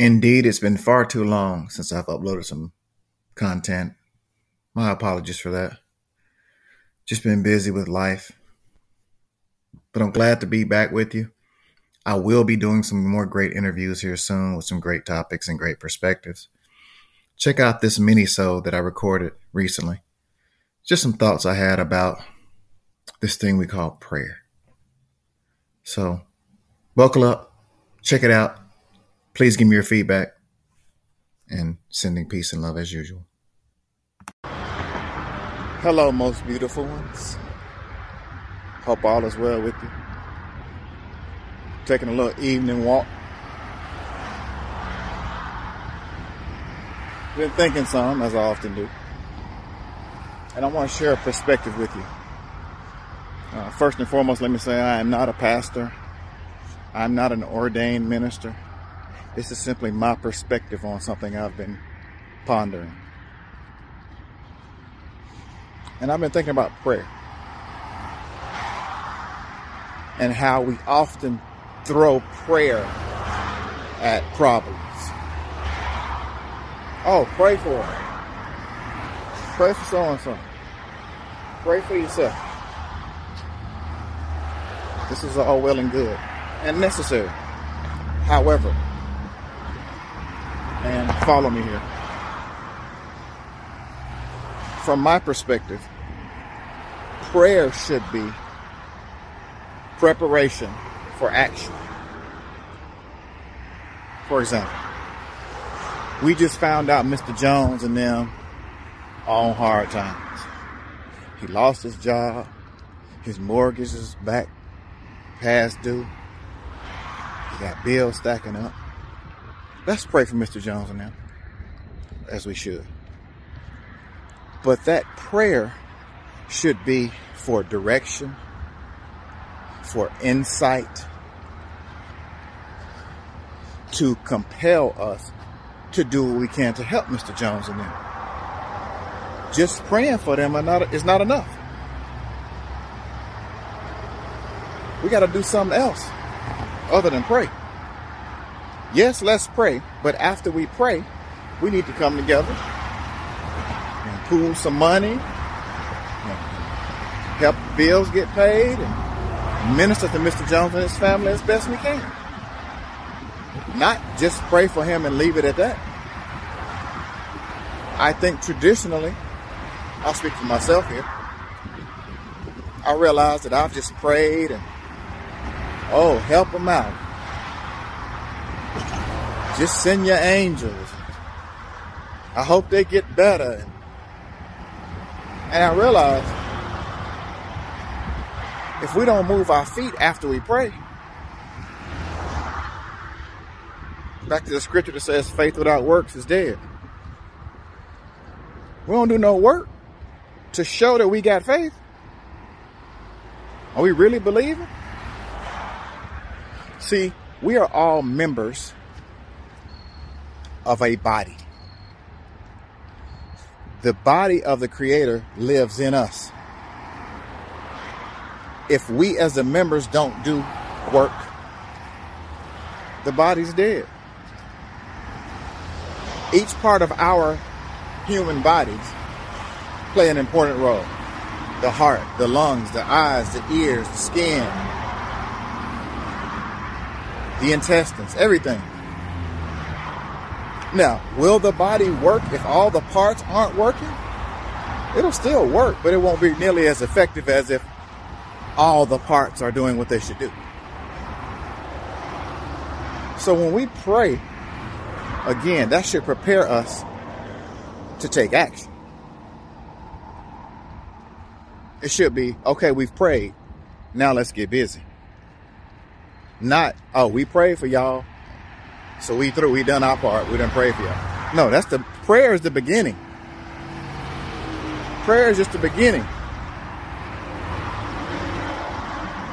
Indeed, it's been far too long since I've uploaded some content. My apologies for that. Just been busy with life. But I'm glad to be back with you. I will be doing some more great interviews here soon with some great topics and great perspectives. Check out this minisode that I recorded recently. Just some thoughts I had about this thing we call prayer. So, buckle up, check it out. Please give me your feedback and sending peace and love as usual. Hello, most beautiful ones. Hope all is well with you. Taking a little evening walk. Been thinking some, as I often do. And I want to share a perspective with you. Uh, first and foremost, let me say I am not a pastor. I'm not an ordained minister. This is simply my perspective on something I've been pondering. And I've been thinking about prayer and how we often throw prayer at problems. Oh, pray for it. Pray for so and so. Pray for yourself. This is all well and good and necessary. However, and follow me here. From my perspective, prayer should be preparation for action. For example, we just found out Mr. Jones and them on hard times. He lost his job, his mortgage is back past due, he got bills stacking up. Let's pray for Mr. Jones and them, as we should. But that prayer should be for direction, for insight, to compel us to do what we can to help Mr. Jones and them. Just praying for them is not enough. We got to do something else other than pray. Yes, let's pray, but after we pray, we need to come together and pool some money, help bills get paid, and minister to Mr. Jones and his family as best we can. Not just pray for him and leave it at that. I think traditionally, I'll speak for myself here. I realize that I've just prayed and, oh, help him out. Just send your angels. I hope they get better. And I realize if we don't move our feet after we pray, back to the scripture that says faith without works is dead. We don't do no work to show that we got faith. Are we really believing? See, we are all members of a body. The body of the Creator lives in us. If we as the members don't do work, the body's dead. Each part of our human bodies play an important role. The heart, the lungs, the eyes, the ears, the skin, the intestines, everything. Now, will the body work if all the parts aren't working? It'll still work, but it won't be nearly as effective as if all the parts are doing what they should do. So when we pray, again, that should prepare us to take action. It should be, okay, we've prayed. Now let's get busy. Not, oh, we prayed for y'all. So we through, we done our part. We done pray for y'all. No, that's the prayer is the beginning. Prayer is just the beginning.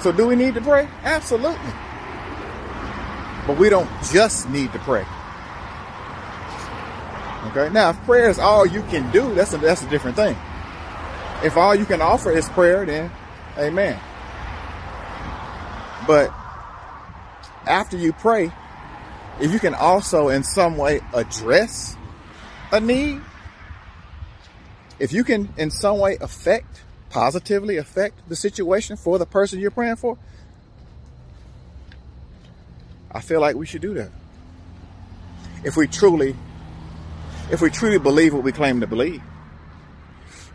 So do we need to pray? Absolutely. But we don't just need to pray. Okay. Now, if prayer is all you can do, that's a, that's a different thing. If all you can offer is prayer, then amen. But after you pray, if you can also in some way address a need, if you can in some way affect, positively affect the situation for the person you're praying for, I feel like we should do that. If we truly, if we truly believe what we claim to believe,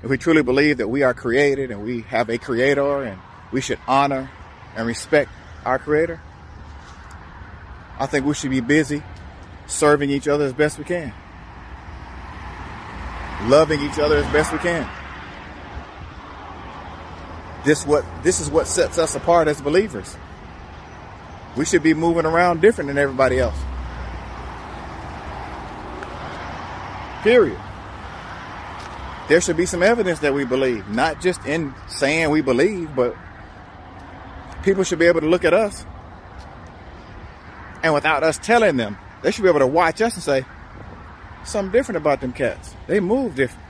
if we truly believe that we are created and we have a creator and we should honor and respect our creator, I think we should be busy serving each other as best we can. Loving each other as best we can. This what this is what sets us apart as believers. We should be moving around different than everybody else. Period. There should be some evidence that we believe, not just in saying we believe, but people should be able to look at us and without us telling them, they should be able to watch us and say, something different about them cats. They move different.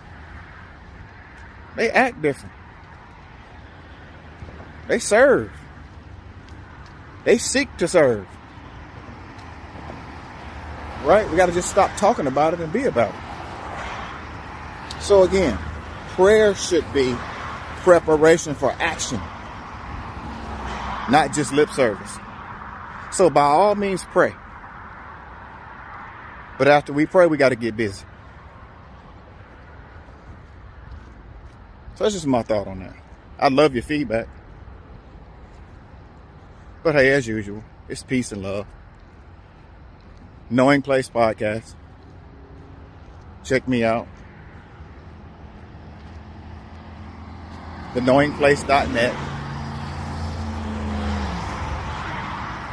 They act different. They serve. They seek to serve. Right? We got to just stop talking about it and be about it. So again, prayer should be preparation for action, not just lip service. So by all means, pray. But after we pray, we got to get busy. So that's just my thought on that. I love your feedback. But hey, as usual, it's peace and love. Knowing Place Podcast. Check me out. TheKnowingPlace.net.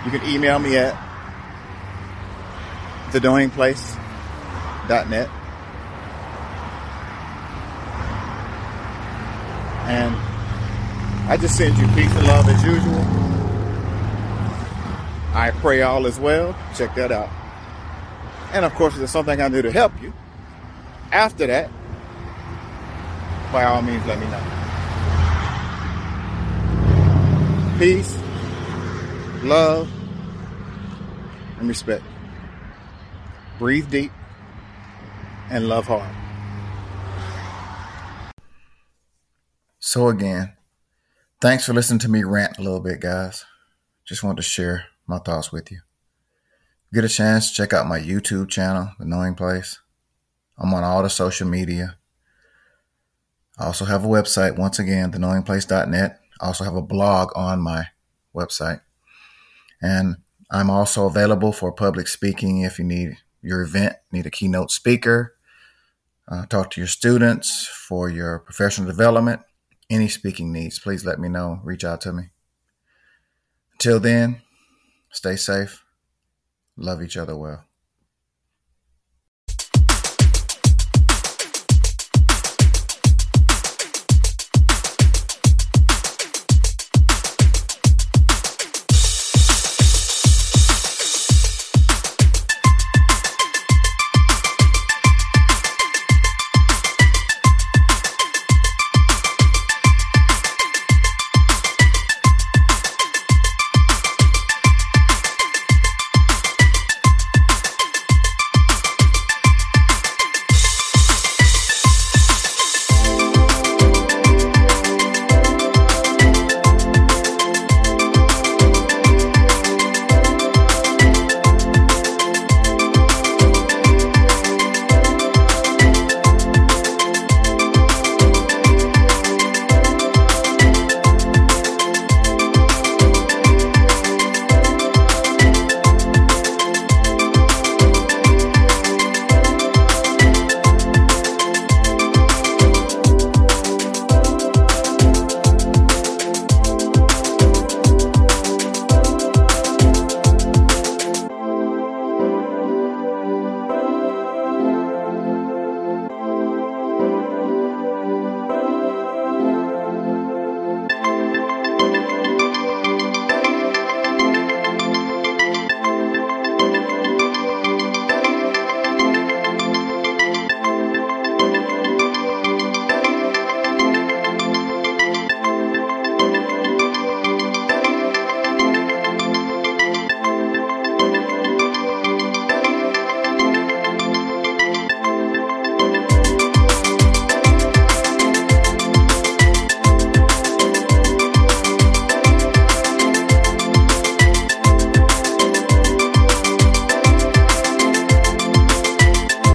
You can email me at theknowingplace.net. And I just send you peace and love as usual. I pray all is well. Check that out. And of course, if there's something I can do to help you, after that, by all means, let me know. Peace love, and respect. Breathe deep and love hard. So, again, thanks for listening to me rant a little bit, guys. Just wanted to share my thoughts with you. Get a chance, check out my YouTube channel, The Knowing Place. I'm on all the social media. I also have a website, once again, theknowingplace.net. I also have a blog on my website. And I'm also available for public speaking if you need your event, need a keynote speaker, uh, talk to your students for your professional development, any speaking needs, please let me know. Reach out to me. Until then, stay safe. Love each other well.